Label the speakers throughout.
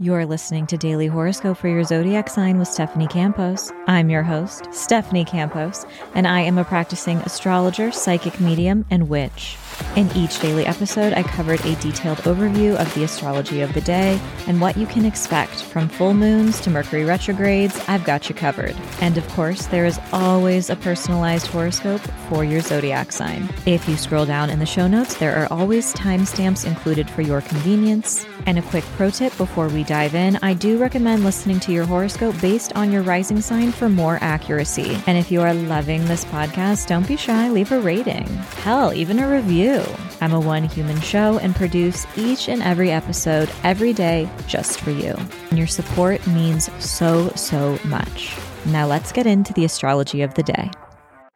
Speaker 1: You're listening to Daily Horoscope for your zodiac sign with Stephanie Campos. I'm your host, Stephanie Campos, and I am a practicing astrologer, psychic medium, and witch. In each daily episode, I covered a detailed overview of the astrology of the day and what you can expect from full moons to Mercury retrogrades. I've got you covered. And of course, there is always a personalized horoscope for your zodiac sign. If you scroll down in the show notes, there are always timestamps included for your convenience. And a quick pro tip before we dive in I do recommend listening to your horoscope based on your rising sign for more accuracy. And if you are loving this podcast, don't be shy, leave a rating. Hell, even a review. I'm a one human show and produce each and every episode every day just for you. And your support means so, so much. Now let's get into the astrology of the day.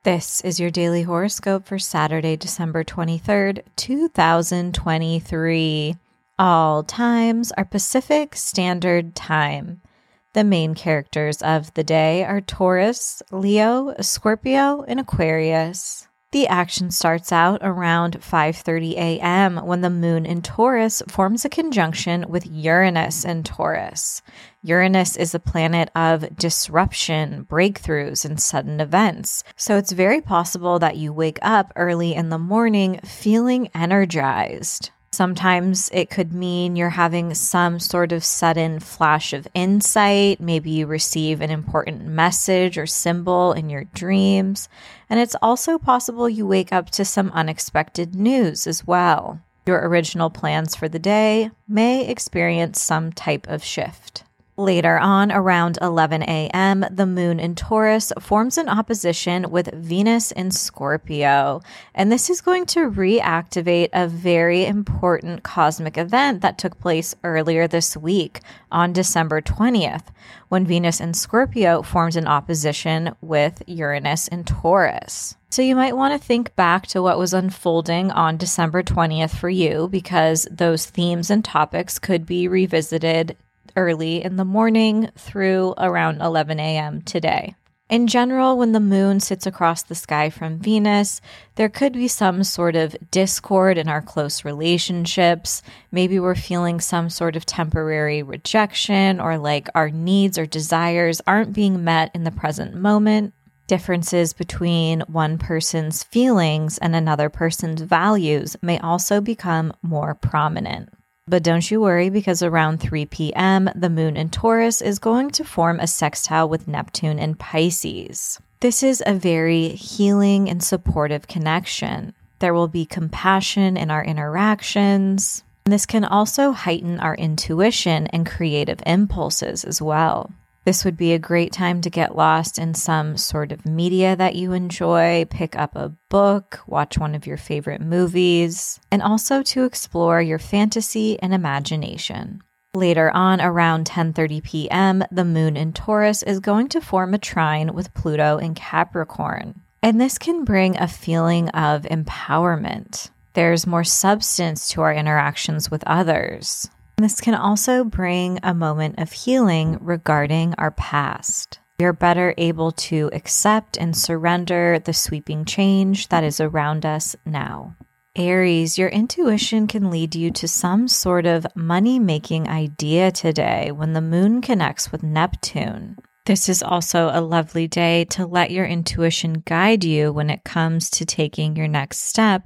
Speaker 1: This is your daily horoscope for Saturday, December 23rd, 2023. All times are Pacific Standard Time. The main characters of the day are Taurus, Leo, Scorpio, and Aquarius. The action starts out around 5:30 a.m. when the moon in Taurus forms a conjunction with Uranus in Taurus. Uranus is a planet of disruption, breakthroughs, and sudden events. So it's very possible that you wake up early in the morning feeling energized. Sometimes it could mean you're having some sort of sudden flash of insight. Maybe you receive an important message or symbol in your dreams. And it's also possible you wake up to some unexpected news as well. Your original plans for the day may experience some type of shift. Later on, around 11 a.m., the moon in Taurus forms an opposition with Venus in Scorpio. And this is going to reactivate a very important cosmic event that took place earlier this week on December 20th, when Venus in Scorpio forms an opposition with Uranus in Taurus. So you might want to think back to what was unfolding on December 20th for you because those themes and topics could be revisited early in the morning through around 11 a.m. today. In general, when the moon sits across the sky from Venus, there could be some sort of discord in our close relationships. Maybe we're feeling some sort of temporary rejection or like our needs or desires aren't being met in the present moment. Differences between one person's feelings and another person's values may also become more prominent. But don't you worry, because around 3 p.m., the moon in Taurus is going to form a sextile with Neptune in Pisces. This is a very healing and supportive connection. There will be compassion in our interactions. This can also heighten our intuition and creative impulses as well. This would be a great time to get lost in some sort of media that you enjoy, pick up a book, watch one of your favorite movies, and also to explore your fantasy and imagination. Later on around 10:30 p.m., the moon in Taurus is going to form a trine with Pluto in Capricorn. And this can bring a feeling of empowerment. There's more substance to our interactions with others. This can also bring a moment of healing regarding our past. We are better able to accept and surrender the sweeping change that is around us now. Aries, your intuition can lead you to some sort of money making idea today when the moon connects with Neptune. This is also a lovely day to let your intuition guide you when it comes to taking your next step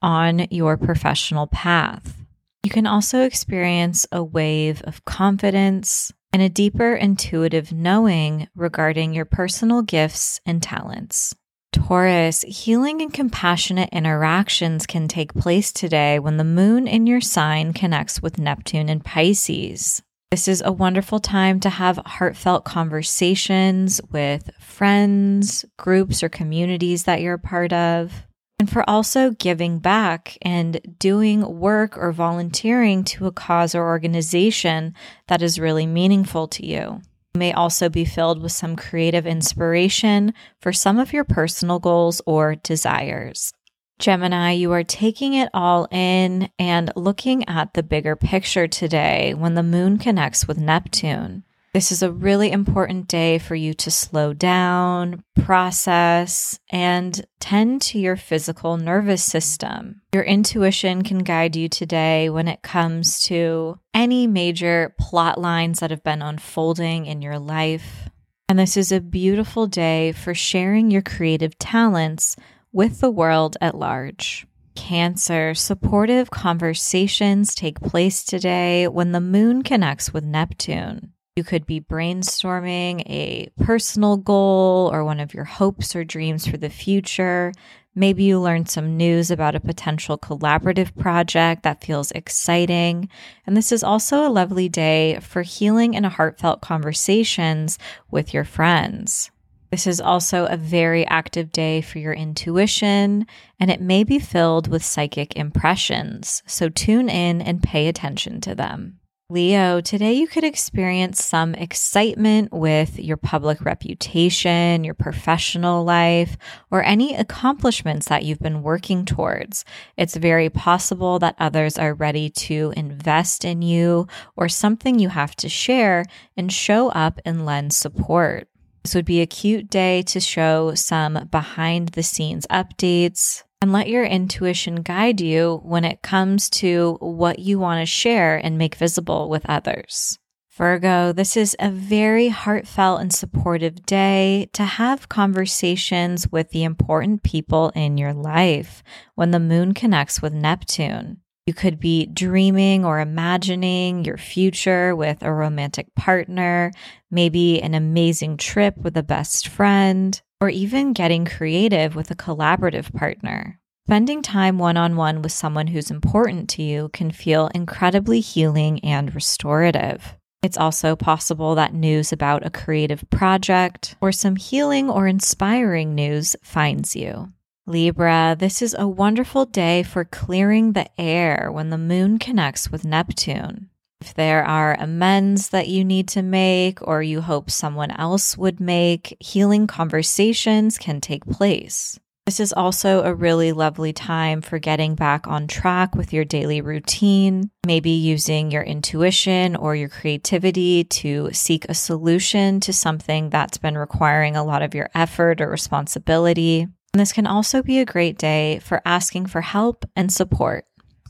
Speaker 1: on your professional path. You can also experience a wave of confidence and a deeper intuitive knowing regarding your personal gifts and talents. Taurus, healing and compassionate interactions can take place today when the moon in your sign connects with Neptune and Pisces. This is a wonderful time to have heartfelt conversations with friends, groups, or communities that you're a part of and for also giving back and doing work or volunteering to a cause or organization that is really meaningful to you. You may also be filled with some creative inspiration for some of your personal goals or desires. Gemini, you are taking it all in and looking at the bigger picture today when the moon connects with Neptune. This is a really important day for you to slow down, process, and tend to your physical nervous system. Your intuition can guide you today when it comes to any major plot lines that have been unfolding in your life. And this is a beautiful day for sharing your creative talents with the world at large. Cancer, supportive conversations take place today when the moon connects with Neptune. You could be brainstorming a personal goal or one of your hopes or dreams for the future. Maybe you learned some news about a potential collaborative project that feels exciting. And this is also a lovely day for healing and heartfelt conversations with your friends. This is also a very active day for your intuition, and it may be filled with psychic impressions. So tune in and pay attention to them. Leo, today you could experience some excitement with your public reputation, your professional life, or any accomplishments that you've been working towards. It's very possible that others are ready to invest in you or something you have to share and show up and lend support. This would be a cute day to show some behind the scenes updates, and let your intuition guide you when it comes to what you want to share and make visible with others. Virgo, this is a very heartfelt and supportive day to have conversations with the important people in your life when the moon connects with Neptune. You could be dreaming or imagining your future with a romantic partner, maybe an amazing trip with a best friend, or even getting creative with a collaborative partner. Spending time one on one with someone who's important to you can feel incredibly healing and restorative. It's also possible that news about a creative project or some healing or inspiring news finds you. Libra, this is a wonderful day for clearing the air when the moon connects with Neptune. If there are amends that you need to make or you hope someone else would make, healing conversations can take place. This is also a really lovely time for getting back on track with your daily routine, maybe using your intuition or your creativity to seek a solution to something that's been requiring a lot of your effort or responsibility. And this can also be a great day for asking for help and support.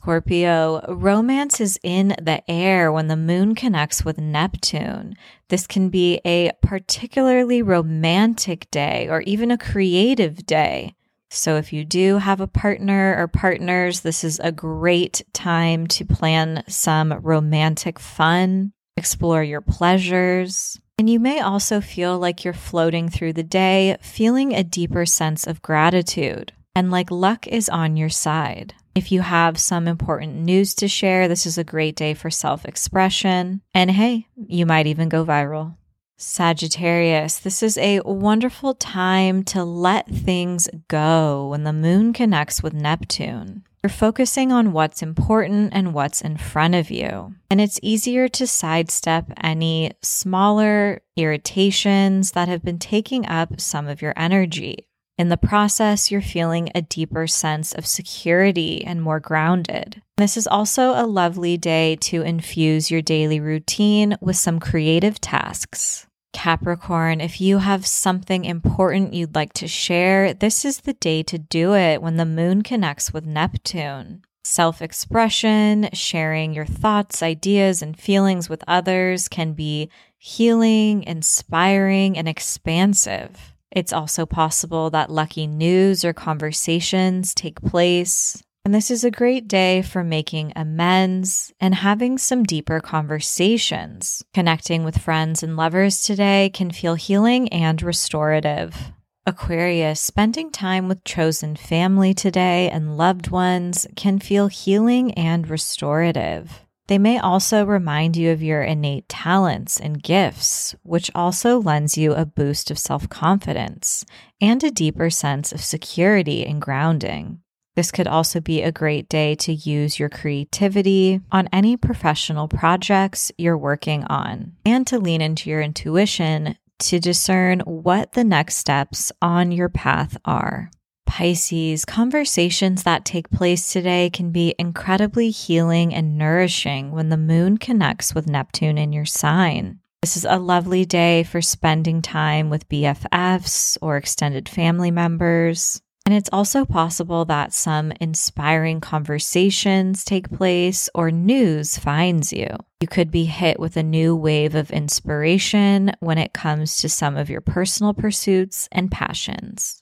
Speaker 1: Scorpio, romance is in the air when the moon connects with Neptune. This can be a particularly romantic day or even a creative day. So, if you do have a partner or partners, this is a great time to plan some romantic fun, explore your pleasures, and you may also feel like you're floating through the day, feeling a deeper sense of gratitude and like luck is on your side. If you have some important news to share, this is a great day for self expression. And hey, you might even go viral. Sagittarius, this is a wonderful time to let things go when the moon connects with Neptune. You're focusing on what's important and what's in front of you. And it's easier to sidestep any smaller irritations that have been taking up some of your energy. In the process, you're feeling a deeper sense of security and more grounded. This is also a lovely day to infuse your daily routine with some creative tasks. Capricorn, if you have something important you'd like to share, this is the day to do it when the moon connects with Neptune. Self expression, sharing your thoughts, ideas, and feelings with others can be healing, inspiring, and expansive. It's also possible that lucky news or conversations take place. And this is a great day for making amends and having some deeper conversations. Connecting with friends and lovers today can feel healing and restorative. Aquarius, spending time with chosen family today and loved ones can feel healing and restorative. They may also remind you of your innate talents and gifts, which also lends you a boost of self confidence and a deeper sense of security and grounding. This could also be a great day to use your creativity on any professional projects you're working on and to lean into your intuition to discern what the next steps on your path are. Pisces, conversations that take place today can be incredibly healing and nourishing when the moon connects with Neptune in your sign. This is a lovely day for spending time with BFFs or extended family members. And it's also possible that some inspiring conversations take place or news finds you. You could be hit with a new wave of inspiration when it comes to some of your personal pursuits and passions.